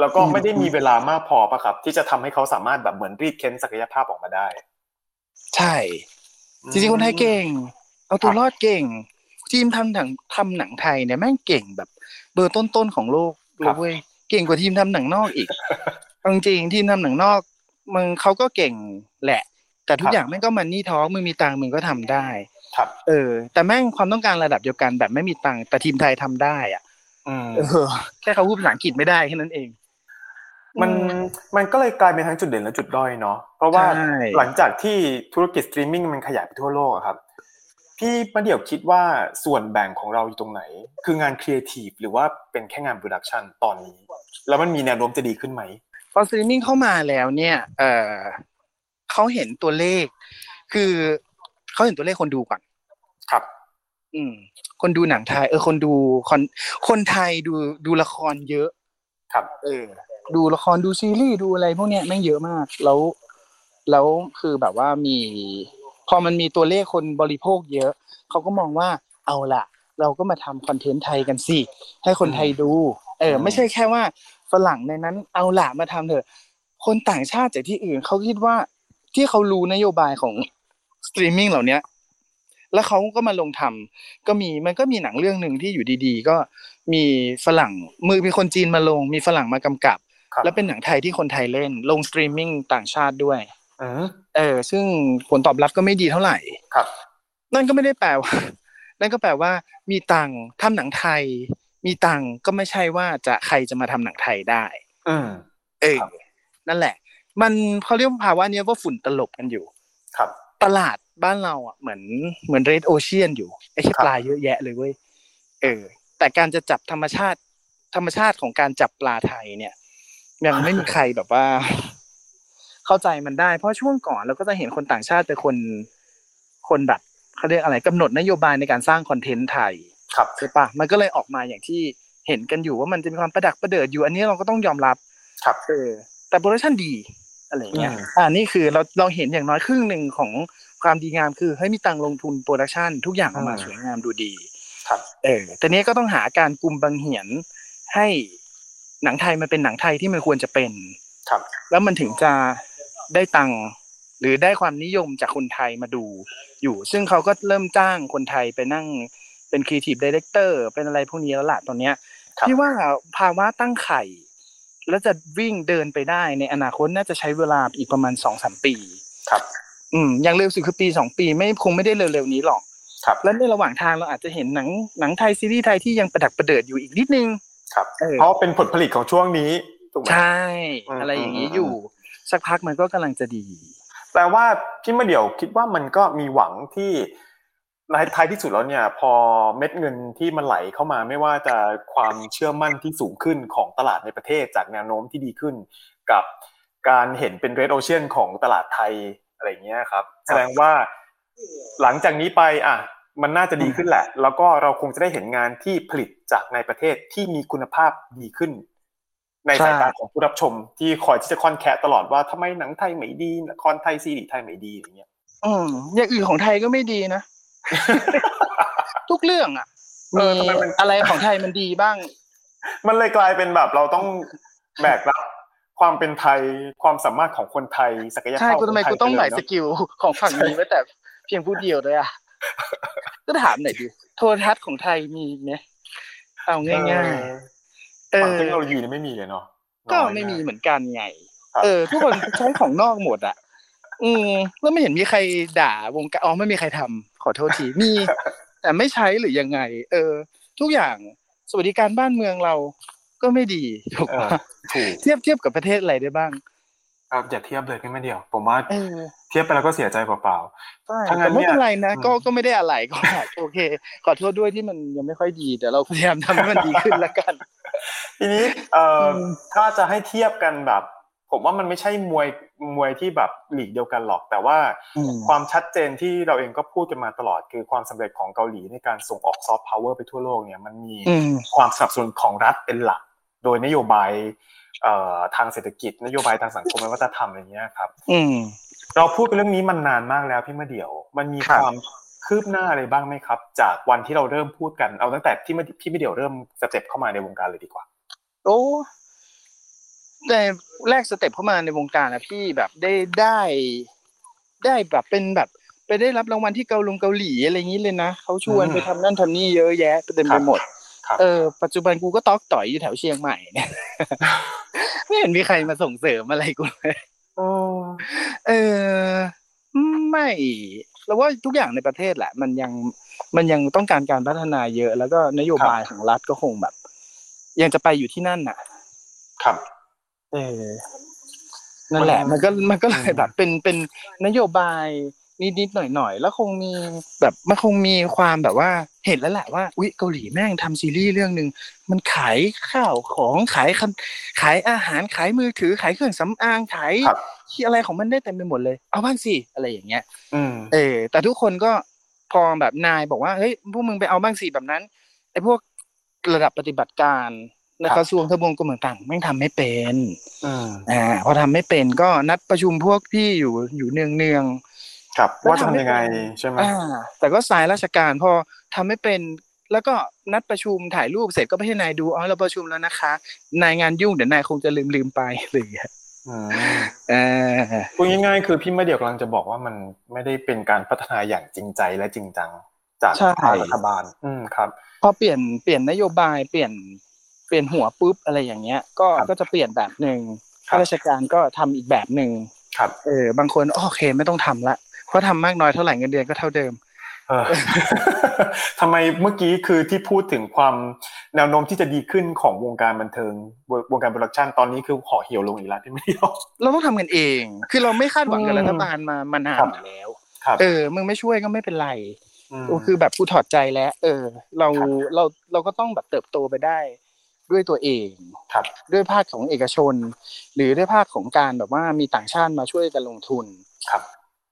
Speaker 3: แล้วก็
Speaker 4: อืม
Speaker 3: ไม่ได้มีเวลามากพอปะครับ ที่จะทำให้เขาสามารถแบบเหมือนรีดเค้นศักยภาพออกมาได้
Speaker 4: ใช่ จริงๆคนไทยเก่ง เอาตัวรอดเก่งทีมทำหนังทำหนังไทยเนี่ยแม่งเก่งแบบ เบอร์ต้นๆของโลกเลยเว้ยเก่งกว่าทีมทำหนังนอกอีกเอาจริงๆทีมทำหนังนอกมึงเขาก็เก่งแหละ แต่ทุกอย่างแม่งก็มันนี่ท้องมึงมีตังค์มึงก็ทำได้
Speaker 3: ครับ
Speaker 4: เออ แต่แม่งความต้องการระดับเดียวกันแบบไม่มีตังค์แต่ทีมไทยทำได้อะ
Speaker 3: อืม
Speaker 4: เออแค่เขาพูดภาษาอังกฤษไม่ได้แค่นั้นเอง
Speaker 3: มันมันก็เลยกลายเป็นทั้งจุดเด่นและจุดด้อยเนาะเพราะว่า
Speaker 4: ใช่
Speaker 3: หลังจากที่ธุรกิจสตรีมมิ่งมันขยายไปทั่วโลกอะครับ พี่มะเดี่ยวคิดว่าส่วนแบ่งของเราอยู่ตรงไหน คืองานครีเอทีฟหรือว่าเป็นแค่งานโปรดักชันตอนนี้ แล้วมันมีแนวโน้มจะดีขึ้นไหม
Speaker 4: พอสตรีมมิ่งเข้ามาแล้วเนี่ยเออเขาเห็นตัวเลข คือเขาเห็นตัวเลขคนดูก่อน
Speaker 3: ครับ
Speaker 4: อืม คนดูหนังไทย เออ คนดูคนคนไทยดูดูละครเยอะ
Speaker 3: ครับ
Speaker 4: เออ ดูละครดูซีรีส์ดูอะไรพวกเนี้ยแม่งเยอะมาก แล้ว แล้วคือแบบว่ามี พอมันมีตัวเลขคนบริโภคเยอะ เขาก็มองว่าเอาละเราก็มาทำคอนเทนต์ไทยกันสิให้คนไทยดู เออ ไม่ใช่แค่ว่าฝรั่งในนั้นเอาหละมาทำเถอะ คนต่างชาติจากที่อื่นเขาคิดว่าที่เขารู้นโยบายของสตรีมมิ่งเหล่าเนี้ยแล้วเขาก็มาลงทำก็มีมันก็มีหนังเรื่องหนึ่งที่อยู่ดีๆ ก็มีฝรั่งมือมีคนจีนมาลง มีฝรั่งมากำกับ
Speaker 3: ครับ
Speaker 4: แล้วเป็นหนังไทยที่คนไทยเล่น ลงสตรีมมิ่งต่างชาติด้วย
Speaker 3: อืม
Speaker 4: เออ ซึ่งผลตอบรับก็ไม่ดีเท่าไหร่
Speaker 3: ครับ
Speaker 4: นั่นก็ไม่ได้แปลว่า นั่นก็แปลว่า มีตังค์ทำหนังไทย มีตังค์ก็ไม่ใช่ว่าจะใครจะมาทำหนังไทยได้
Speaker 3: อืม
Speaker 4: เออ
Speaker 3: ครับ
Speaker 4: นั่นแหละ มันเขาเรียกว่าภาวะเนี้ยว่าฝุ่นตลบกันอยู่
Speaker 3: ครับ
Speaker 4: ตลาดบ้านเราอะเหมือนเหมือนเรดโอเชียนอยู่ไอ้ที่
Speaker 3: ครับ
Speaker 4: ปลาเยอะแยะเลยเว้ยเออ แต่การจะจับธรรมชาติธรรมชาติของการจับปลาไทยเนี่ย ยังไม่มีใครแบบว่า เข้าใจมันได้ เพราะช่วงก่อนเราก็จะเห็นคนต่างชาติเป็นคนคนแบบเขาเรียกอะไรกำหนดนโยบายในการสร้างคอนเทนต์ไทย
Speaker 3: ครับ
Speaker 4: ใช่ปะมันก็เลยออกมาอย่างที่เห็นกันอยู่ว่ามันจะมีความประดักประเดิดอยู่ อันนี้เราก็ต้องยอมรับ
Speaker 3: ครับ
Speaker 4: เออแต่โปรดักชันดีอะไรเงี้ย
Speaker 3: อืม
Speaker 4: อ่านี่คือเราเราเห็นอย่างน้อยครึ่งหนึ่งของความดีงามคือเฮ้ยมีตังค์ลงทุนโปรดักชันทุกอย่างออกมาสวยงามดูดี
Speaker 3: ครับ
Speaker 4: เออแต่เนี้ยก็ต้องหาการกลุ่มบังเหียนให้หนังไทยมันเป็นหนังไทยที่มันควรจะเป็น
Speaker 3: ครับ
Speaker 4: แล้วมันถึงจะ ได้ตังค์หรือได้ความนิยมจากคนไทยมาดูอยู่ ซึ่งเขาก็เริ่มจ้างคนไทยไปนั่งเป็น creative director เป็นอะไรพวกนี้แล้วล่ะตอนเนี้ย
Speaker 3: ครับ
Speaker 4: พี่ว่าภาวะตั้งไข่ แล้วจะวิ่งเดินไปได้ในอนาคตน่าจะใช้เวลาอีกประมาณสองสามปี
Speaker 3: ครับ
Speaker 4: อืมอย่างเร็วสุดคือปีสองปีไม่คงไม่ได้เร็วๆนี้หรอก
Speaker 3: ครับ
Speaker 4: และในระหว่างทางเราอาจจะเห็นหนังหนังไทยซีรีส์ไทยที่ยังประดักประเดิดอยู่อีกนิดนึง
Speaker 3: ครับ
Speaker 4: เออ
Speaker 3: เพราะเป็นผลผลิตของช่วงนี้ถูกไหม
Speaker 4: ใช่
Speaker 3: อืม
Speaker 4: อะไรอย่างนี้
Speaker 3: อืม
Speaker 4: อยู่ สักพักมันก็กำลังจะดี
Speaker 3: แปลว่าพี่มาเดี่ยวคิดว่ามันก็มีหวังที่ในท้ายที่สุดแล้วเนี่ย พอเม็ดเงินที่มันไหลเข้ามาไม่ว่าจะความเชื่อมั่นที่สูงขึ้นของตลาดในประเทศจากแนวโน้มที่ดีขึ้น กับการเห็นเป็นเรดโอเชียนของตลาดไทยอะไรเงี้ยครับ แสดงว่าหลังจากนี้ไปอะมันน่าจะดีขึ้นแหละ แล้วก็เราคงจะได้เห็นงานที่ผลิตจากในประเทศที่มีคุณภาพดีขึ้น ในสายตาของผู้รับชมที่คอยที่จะค่อนแคะตลอดว่าทำไมหนังไทยไม่ดีละครไทยซีรีส์ไทยไม่ดีอย่างเงี้ย
Speaker 4: อืมอย่างอื่นของไทยก็ไม่ดีนะ ทุกเรื่องอะ
Speaker 3: เอ
Speaker 4: มี
Speaker 3: อทำไมมัน
Speaker 4: อะไรของไทยมันดีบ้าง
Speaker 3: มันเลยกลายเป็นแบบเราต้องแบกรับความเป็นไทยความสามารถของคนไทยศักยภาพ
Speaker 4: ใช่กูทำไม
Speaker 3: ข
Speaker 4: กูต้อง
Speaker 3: ไท
Speaker 4: หมาย
Speaker 3: ไป
Speaker 4: ส
Speaker 3: เลยเนอะ
Speaker 4: กิลของฝั่งนี้ไว้แต่เพียงผู้เดียวด้วยอะก็ถามหน่อยดิโทรทัศน์ของไทยมีไหมเอาง่ายๆเอ
Speaker 3: ฝั่ง
Speaker 4: อ
Speaker 3: เทคโนโลยีนี่ไม่มีเลยเนาะ
Speaker 4: ก็
Speaker 3: น้อย
Speaker 4: ไม่มีา
Speaker 3: ก
Speaker 4: เหมือนกันไง
Speaker 3: ครับ
Speaker 4: เออ ทุกคนใช้ของนอกหมดอะ อืมแล้วไม่เห็นมีใครด่าวงการอ๋อไม่มีใครทำขอโทษทีมีแต่ไม่ใช้หรือยังไง เออ ทุกอย่างสวัสดิการบ้านเมืองเราก็ไม่ดีถูก
Speaker 3: เออ
Speaker 4: ปะ
Speaker 3: ถูก
Speaker 4: เทียบเทียบกับประเทศอะไรได้บ้าง
Speaker 3: ครับอย่าเทียบเลยพี่ไม่เดียว ผมว่า
Speaker 4: เออ
Speaker 3: เทียบไปแล้วก็เสียใจเปล่า
Speaker 4: ใช่
Speaker 3: ถ้างั้
Speaker 4: แต่
Speaker 3: น
Speaker 4: ไม่
Speaker 3: เนี่ย
Speaker 4: เป็นไรนะ
Speaker 3: อืม
Speaker 4: ก็ก็ไม่ได้อะไรก็โอเค ขอโทษด้วยที่มันยังไม่ค่อยดีแต่เราพยายามทำให้มันดีขึ้นละกัน
Speaker 3: ๆทีนี้เอ่ออ
Speaker 4: ม
Speaker 3: ถ้าจะให้เทียบกันแบบ ผมว่ามันไม่ใช่มวยมวยที่แบบหลีกเดียวกันหรอก แต่ว่า
Speaker 4: อืม
Speaker 3: ความชัดเจนที่เราเองก็พูดกันมาตลอด คือความสำเร็จของเกาหลีในการส่งออกซอฟต์พาวเวอร์ไปทั่วโลกเนี่ยมันมี
Speaker 4: อืม
Speaker 3: ความสนับสนุนของรัฐเป็นหลัก โดยนโยบายเอ่อทางเศรษฐกิจนโยบายทางสังคมและวัฒนธรรมอะไรเงี้ยครับ
Speaker 4: อืม
Speaker 3: เราพูดกันเรื่องนี้มันนานมากแล้วพี่มาเดี่ยว มันมี
Speaker 4: ครับ
Speaker 3: ความคืบหน้าอะไรบ้างไหมครับ จากวันที่เราเริ่มพูดกันเอาตั้งแต่ที่มาพี่มาเดี่ยวเริ่ม step เข้ามาในวงการเลยดีกว่า
Speaker 4: โอ้แต่แรก step เข้ามาในวงการนะพี่แบบได้ได้ได้แบบเป็นแบบไปได้รับรางวัลที่เกาลงเกาหลีอะไรอย่างนี้เลยนะเขาชวน
Speaker 3: อืม
Speaker 4: ไปทำนั่นทำนี่เยอะแยะเต็ม
Speaker 3: ครั
Speaker 4: ไป
Speaker 3: บ
Speaker 4: หมด
Speaker 3: ครับ
Speaker 4: เออปัจจุบันกูก็ตอกต่อยอยู่แถวเชียงใหม่เนี่ยไม่เห็นมีใครมาส่งเสริมอะไรกูเลย
Speaker 3: โอ้
Speaker 4: เออไม่เราว่าทุกอย่างในประเทศแหละ มันยังมันยังต้องการการพัฒนาเยอะ แล้วก็นโยบายของรัฐก็คงแบบ ยังจะไปอยู่ที่นั่นน่ะ
Speaker 3: ครับ
Speaker 4: เออนั่นแหละ
Speaker 3: มัน
Speaker 4: มันก็มันก็เลย
Speaker 3: อืม
Speaker 4: แบบเป็นเป็นนโยบาย นิดๆหน่อยๆแล้วคงมีแบบมันคงมีความแบบว่าเห็นแล้วแหละว่าอุ๊ยเกาหลีแม่งทำซีรีส์เรื่องหนึ่งมันขายข้าวของขายคันขายอาหารขายมือถือขายเครื่องสำอางขาย
Speaker 3: ครับ
Speaker 4: ที่อะไรของมันได้เต็มไปหมดเลย เอาบ้างสิอะไรอย่างเงี้ย
Speaker 3: อืม
Speaker 4: เออ แต่ทุกคนก็พอแบบนายบอกว่าเฮ้ยพวกมึงไปเอาบ้างสิแบบนั้นไอ้พวกระดับปฏิบัติการใน
Speaker 3: ครับ
Speaker 4: กระทรวงทบวงกรมต่างๆแม่งทำไม่เป็น
Speaker 3: อืม
Speaker 4: อ่าพอทำไม่เป็นก็นัดประชุมพวกพี่อยู่อยู่เนืองเนือง
Speaker 3: ครับ
Speaker 4: แล้ว
Speaker 3: ว่าจะ
Speaker 4: ทำให้
Speaker 3: ทำยังไง
Speaker 4: เป็น
Speaker 3: ใช่ไหม
Speaker 4: ๆอ่าแต่ก็สายราชการพอทำไม่เป็นแล้วก็นัดประชุมถ่ายรูปเสร็จก็ไปให้นายดูอ๋อเราประชุมแล้วนะคะ นายงานยุ่งเดี๋ยวนายคงจะลืมลืมๆไปหรืออย่างเงี้ย
Speaker 3: อืม
Speaker 4: เออ
Speaker 3: พูดง่ายๆคือพี่มาเดียวกำลังจะบอกว่ามันไม่ได้เป็นการพัฒนาอย่างจริงใจและจริงจังจาก
Speaker 4: ใช่
Speaker 3: ภาครัฐบาล อืมครับ
Speaker 4: พอเปลี่ยนเปลี่ยนนโยบายเปลี่ยนเปลี่ยนหัวปุ๊บอะไรอย่างเงี้ย ก็
Speaker 3: ครับ
Speaker 4: ก็จะเปลี่ยนแบบหนึ่ง
Speaker 3: ครับ
Speaker 4: ข้าราชการก็ทำอีกแบบหนึ่ง
Speaker 3: ครับ
Speaker 4: เออบางคนโอเคไม่ต้องทำละ เพราะทำมากน้อยเท่าไหร่เงินเดือนก็เท่าเดิม
Speaker 3: เออทำไมเมื่อกี้คือที่พูดถึงความแนวโน้มที่จะดีขึ้นของวงการบันเทิงวงวงการโปรดักชันตอนนี้คือห่อเหี่ยวลงอีกแล้วพี่ไม่เดียว
Speaker 4: เราต้องทำกันเอง คือเราไม่คาดหวังกับ
Speaker 3: อืม
Speaker 4: รัฐบาลมามานาน
Speaker 3: ครับ
Speaker 4: อยู่แล้ว
Speaker 3: ครับ
Speaker 4: เออมึงไม่ช่วยก็ไม่เป็นไร
Speaker 3: ม
Speaker 4: คือแบบกูถอดใจแล้ว เออ เรา
Speaker 3: ครับ
Speaker 4: เราเราก็ต้องแบบเติบโตไปได้ด้วยตัวเอง
Speaker 3: ครับ
Speaker 4: ด้วยภาคของเอกชน หรือด้วยภาคของการแบบว่ามีต่างชาติมาช่วยกันลงทุน
Speaker 3: ครับ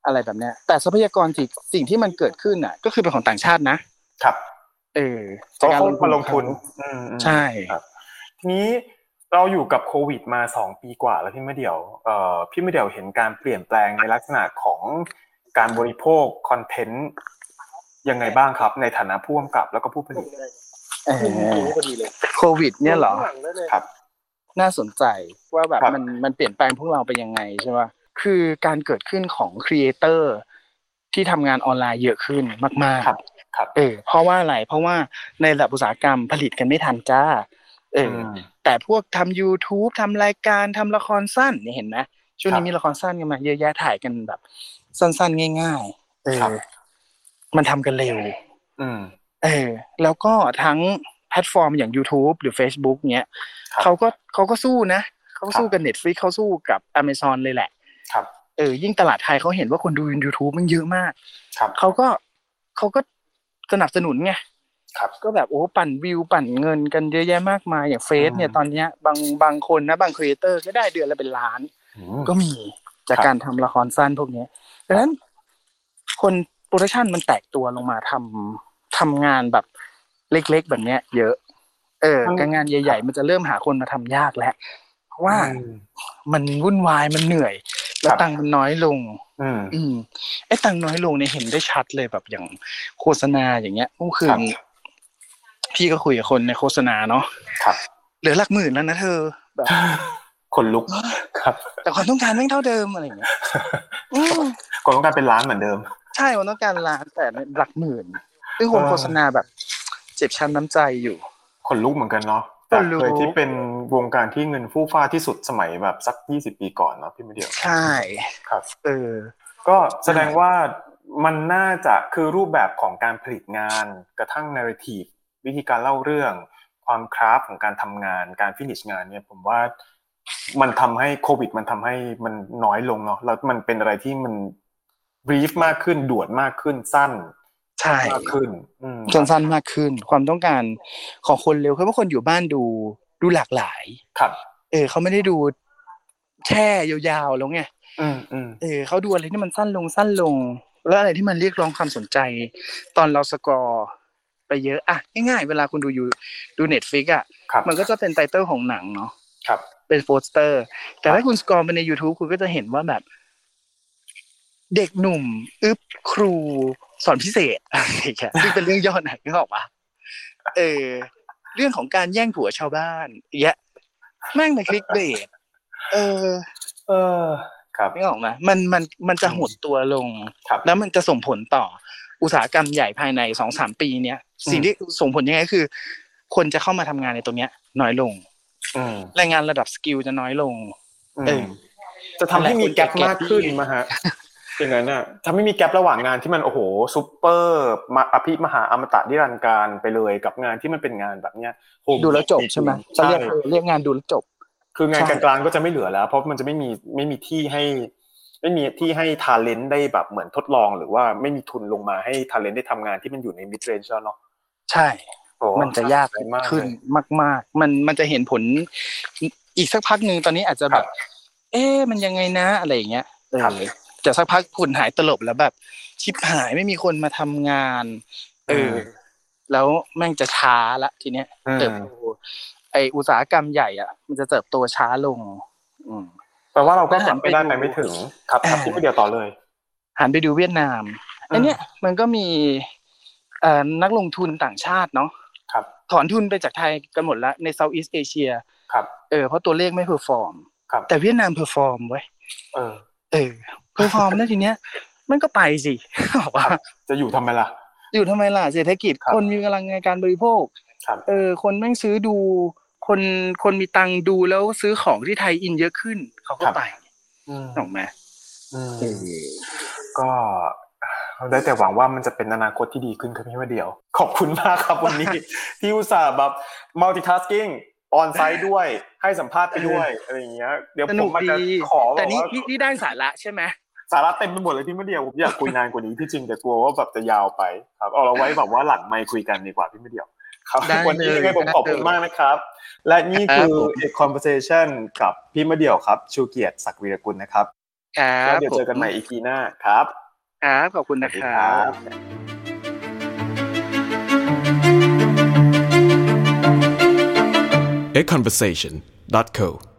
Speaker 4: อะไรแบบเนี้ย แต่ทรัพยากรสิ่งสิ่งที่มันเกิดขึ้นอะ ก็คือเป็นของต่างชาตินะ
Speaker 3: ครับ
Speaker 4: เออ
Speaker 3: เพราะเขา
Speaker 4: จก
Speaker 3: มาลงทุน
Speaker 4: ของเขา
Speaker 3: อืมอืม
Speaker 4: ใช่
Speaker 3: ครับทีนี้เราอยู่กับโควิดมาสองปีกว่าแล้วพี่ไม่เดียวเอ่อพี่ไม่เดียวเห็นการเปลี่ยนแปลงในลักษณะของการบริโภคคอนเทนต์ยังไงบ้างครับ ในฐานะผู้กำกับแล้วก็ผู้ผลิต
Speaker 4: เออโควิด เนี่ยเหรอ
Speaker 3: ครับ
Speaker 4: น่าสนใจว่าแบบ
Speaker 3: ครับ
Speaker 4: มันมันเปลี่ยนแปลงพวกเราไปยังไงใช่ไหม คือการเกิดขึ้นของครีเอเตอร์ที่ทำงานออนไลน์เยอะขึ้นมาก
Speaker 3: ครับ ครับ
Speaker 4: ๆเออ เพราะว่าอะไรเพราะว่าในระดับอุตสาหกรรมผลิตกันไม่ทันจ้า เอออ
Speaker 3: ม
Speaker 4: แต่พวกทำ YouTube ทำรายการทำละครสั้นเนี่ยเห็นไหมช่วง
Speaker 3: ครั
Speaker 4: นี้
Speaker 3: บ
Speaker 4: มีละครสั้นกันมาเยอะแยะถ่ายกันแบบ สั้นๆ ง่าย ๆ เออ
Speaker 3: ครั
Speaker 4: อบมันทำกันเร็ว
Speaker 3: อืม
Speaker 4: เออ แล้วก็ทั้งแพลตฟอร์มอย่าง YouTube หรือ Facebook เนี้ย
Speaker 3: ครับ
Speaker 4: เขาก็เขาก็สู้นะเขาสู้
Speaker 3: ครับ
Speaker 4: กับ Netflix เขาสู้กับ Amazon เลยแหละ
Speaker 3: ครับ
Speaker 4: เออยิ่งตลาดไทยเขาเห็นว่าคนดู YouTube มันเยอะมาก
Speaker 3: ครับ
Speaker 4: เขาก็เขาก็สนับสนุนไง
Speaker 3: ครับ
Speaker 4: ก็แบบโอ้ปั่นวิวปั่นเงินกันเยอะแยะมากมายอย่าง Face เนี่ย
Speaker 3: อืม
Speaker 4: ตอนเนี้ยบางบางคนนะบาง creator ก็ได้เดือนละเป็นล้าน
Speaker 3: อืม
Speaker 4: ก็มีจาก
Speaker 3: ครับ
Speaker 4: การทำละครสั้นพวกเนี้ยดังนั้น คนโปรดักชันมันแตกตัวลงมาทำทำงานแบบเล็ก ๆ แบบเนี้ย เยอะ เออการงานใหญ่ ๆ มันจะเริ่มหาคนมาทำยากแล้วเพราะว่า
Speaker 3: อืม
Speaker 4: มันวุ่นวายมันเหนื่อย แล้ว
Speaker 3: ครับ
Speaker 4: ตังค์มันน้อยลง
Speaker 3: อืม
Speaker 4: อืมไอ้ตังค์น้อยลงเนี่ยเห็นได้ชัดเลยแบบอย่างโฆษณาอย่างเงี้ยเมื่อคื
Speaker 3: ครั
Speaker 4: น
Speaker 3: บ
Speaker 4: พี่ก็คุยกับคนในโฆษณาเนาะ
Speaker 3: ครับ
Speaker 4: เหลือหลักหมื่นแล้วนะเธอแบบ
Speaker 3: คนลุกครับ
Speaker 4: แต่ความต้องการแม่งเท่าเดิมอะไรอย่างเงี้ยอืม
Speaker 3: คนต้องการเป็นล้านเหมือนเดิม
Speaker 4: ใช่มันต้องการล้านแต่หลักหมื่นซึ่งคน
Speaker 3: เออ
Speaker 4: โฆษณาแบบ เจ็บช้ำน้ำใจอยู่
Speaker 3: คนลุกเหมือนกันเนาะ
Speaker 4: ค
Speaker 3: จาก
Speaker 4: นลุก
Speaker 3: เคยที่เป็นวงการที่เงินฟู่ฟ้าที่สุดสมัยแบบสักยี่สิบปีก่อนเนาะพี่ไม่เดียว
Speaker 4: ใช่
Speaker 3: ครับ
Speaker 4: เออ
Speaker 3: ก็แสดงว่ามันน่าจะคือรูปแบบของการผลิตงานกระทั่ง narrative วิธีการเล่าเรื่อง ความคราฟของการทำงาน การฟินิชงานเนี่ยผมว่ามันทำให้โควิด มันทำให้มันน้อยลงเนาะแล้วมันเป็นอะไรที่มัน brief มากขึ้นด่วนมากขึ้นสั้น
Speaker 4: ใช่
Speaker 3: มากขึ้นอืม
Speaker 4: สั้นๆมากขึ้น ความต้องการของคนเร็วคือว่าคนอยู่บ้านดูดูหลากหลาย
Speaker 3: ครับ
Speaker 4: เออเขาไม่ได้ดูแช่ยาวๆแล้วไง
Speaker 3: อืมอืม
Speaker 4: เออเขาดูอะไรที่มันสั้นลงสั้นลง แล้วอะไรที่มันเรียกร้องความสนใจ ตอนเรา scroll ไปเยอะอะง่ายๆเวลาคุณดูอยู่ดู Netflix อะ
Speaker 3: ครับ
Speaker 4: มันก็จะเป็น title ของหนังเนาะ
Speaker 3: ครับ
Speaker 4: เป็นโปสเตอร์ แต่
Speaker 3: ครับ
Speaker 4: ถ้าคุณ scroll ไปใน YouTube คุณก็จะเห็นว่าแบบ เด็กหนุ่ม อึ๊บครู สอนพิเศษอะไรอย่างเงี้ยซึ่งเป็นเรื่องย่อหนังนึกออกปะเออ เรื่องของการแย่งผัวชาวบ้านอย่างเงี้ยแม่งใน clickbaitเออ
Speaker 3: เออ ครับ
Speaker 4: ไม่ออกไหมมันมันมันจะหดตัวลง
Speaker 3: ครับ
Speaker 4: แล้วมันจะส่งผลต่ออุตสาหกรรมใหญ่ภายในสองสามปีเนี้ยสิ่งที่ส่งผลยังไงก็คือ คนจะเข้ามาทำงานในตรงเนี้ย น้อยลง
Speaker 3: อืม
Speaker 4: แรงงานระดับ skill จะน้อยลง
Speaker 3: อืม
Speaker 4: เออ
Speaker 3: จะทำให้มี gap มากขึ้น
Speaker 4: gap ที่
Speaker 3: มาฮะ อย่างนั้นน่ะทำให้มี gap ระหว่างงานที่มันโอ้โหซูเปอร์มาอภิมหาอมตะนิรันดร์การไปเลยกับงานที่มันเป็นงานแบบเนี้ยโฮม
Speaker 4: ดูแล้วจบใช่ไหมจะ
Speaker 3: ใช่
Speaker 4: เรียกเรียกงานดูแล้วจบ
Speaker 3: คืองาน
Speaker 4: ใช่
Speaker 3: กลางๆก็จะไม่เหลือแล้ว เพราะมันจะไม่มีไม่มีที่ให้ ไม่มีที่ให้ทาเลนต์ได้แบบเหมือนทดลอง หรือว่าไม่มีทุนลงมาให้ทาเลนต์ได้ทำงานที่มันอยู่ในมิดเรนจ์แล้วเนาะ
Speaker 4: ใช่
Speaker 3: โอ้
Speaker 4: มันจะยาก
Speaker 3: น่สนใจมาก
Speaker 4: ขึ้น
Speaker 3: เลย
Speaker 4: มาก ๆ มันมันจะเห็นผลอีกสักพักหนึ่งตอนนี้อาจจะแบบ เอ๊ะมันยังไงนะอะไรอย่างเงี้ยเออ
Speaker 3: ครับ
Speaker 4: แต่สักพักผลหายตลบแล้วแบบชิบหายไม่มีคนมาทำงานเออ แล้วแม่งจะช้าละทีเนี้ย
Speaker 3: อืม
Speaker 4: เติบโตไออุตสาหกรรมใหญ่อะ มันจะเติบโตช้าลง อืม
Speaker 3: แปลว่าเราก็
Speaker 4: แล้ว
Speaker 3: ก็
Speaker 4: หั
Speaker 3: ลับไปได้
Speaker 4: ไปดู
Speaker 3: ไปไม่ถึง ครับครับ
Speaker 4: อ่า
Speaker 3: พี่มาเดี่ยวต่อเลย
Speaker 4: หันไปดูเวียดนามอันเนี้ยมันก็มีเอ่อนักลงทุนต่างชาติเนาะ
Speaker 3: ครับ
Speaker 4: ถอนทุนไปจากไทยกันหมดแล้วใน Southeast Asia
Speaker 3: ครับ
Speaker 4: เออเพราะตัวเลขไม่ perform
Speaker 3: ครับ
Speaker 4: แต่เวียดนาม perform เว้ย
Speaker 3: เออ
Speaker 4: เออ perform แล้วทีเนี้ย มันก็ไปสิบอกว่า
Speaker 3: จะอยู่ทำไมล่ะ
Speaker 4: อยู่ทำไมล่ะเศรษฐกิจ
Speaker 3: ครับ
Speaker 4: คนมีกำลังในการบริโภค
Speaker 3: ครับ
Speaker 4: เออ คนแม่งซื้อดู คนคนมีตังค์ดูแล้วซื้อของที่ tie-in เยอะขึ้น เขาก็ไป
Speaker 3: อืม
Speaker 4: ถูกไหม
Speaker 3: อืม
Speaker 4: เออ
Speaker 3: ก็เราได้แต่หวังว่ามันจะเป็นอนาคตที่ดีขึ้นครับพี่มาเดี่ยว ขอบคุณมากครับวันนี้ ที่อุตส่าห์แบบ multitasking on site ด้วยให้สัมภาษณ์ไปด้วยอะไรอย่างเงี้ยเดี๋ยว
Speaker 4: ส
Speaker 3: ผ
Speaker 4: นุ
Speaker 3: ม
Speaker 4: ก
Speaker 3: มาจะ
Speaker 4: ดี
Speaker 3: ขอ
Speaker 4: แต่นี่
Speaker 3: บบว่า
Speaker 4: นี่นี่ได้สาระใช่ไหม
Speaker 3: สาระเต็มไปหมดเลยพี่มาเดียวผมอยากคุยนานกว่านี้พี่จริงแต่กลัวว่าแบบจะยาวไปครับเอาเราไว้แบบว่าหลังไม่คุยกันดีกว่าพี่มาเดียวครับ
Speaker 4: ได้
Speaker 3: วันนี้ยังไงผม
Speaker 4: เลย
Speaker 3: ขอบคุณมากนะครับ และนี่คือ a conversation กับพี่มาเดียวครับ ชูเกียรติศักดิ์วีรกุลนะครับ
Speaker 4: ครั
Speaker 3: แล้ว
Speaker 4: บ
Speaker 3: เดี๋ยวเจอกันใหม่อีพีหน้าครับ
Speaker 4: ครับขอบคุณ
Speaker 3: สวั
Speaker 4: นะ
Speaker 3: สดี
Speaker 4: ค
Speaker 3: ค
Speaker 4: รั
Speaker 3: รับบ
Speaker 1: a conversation.co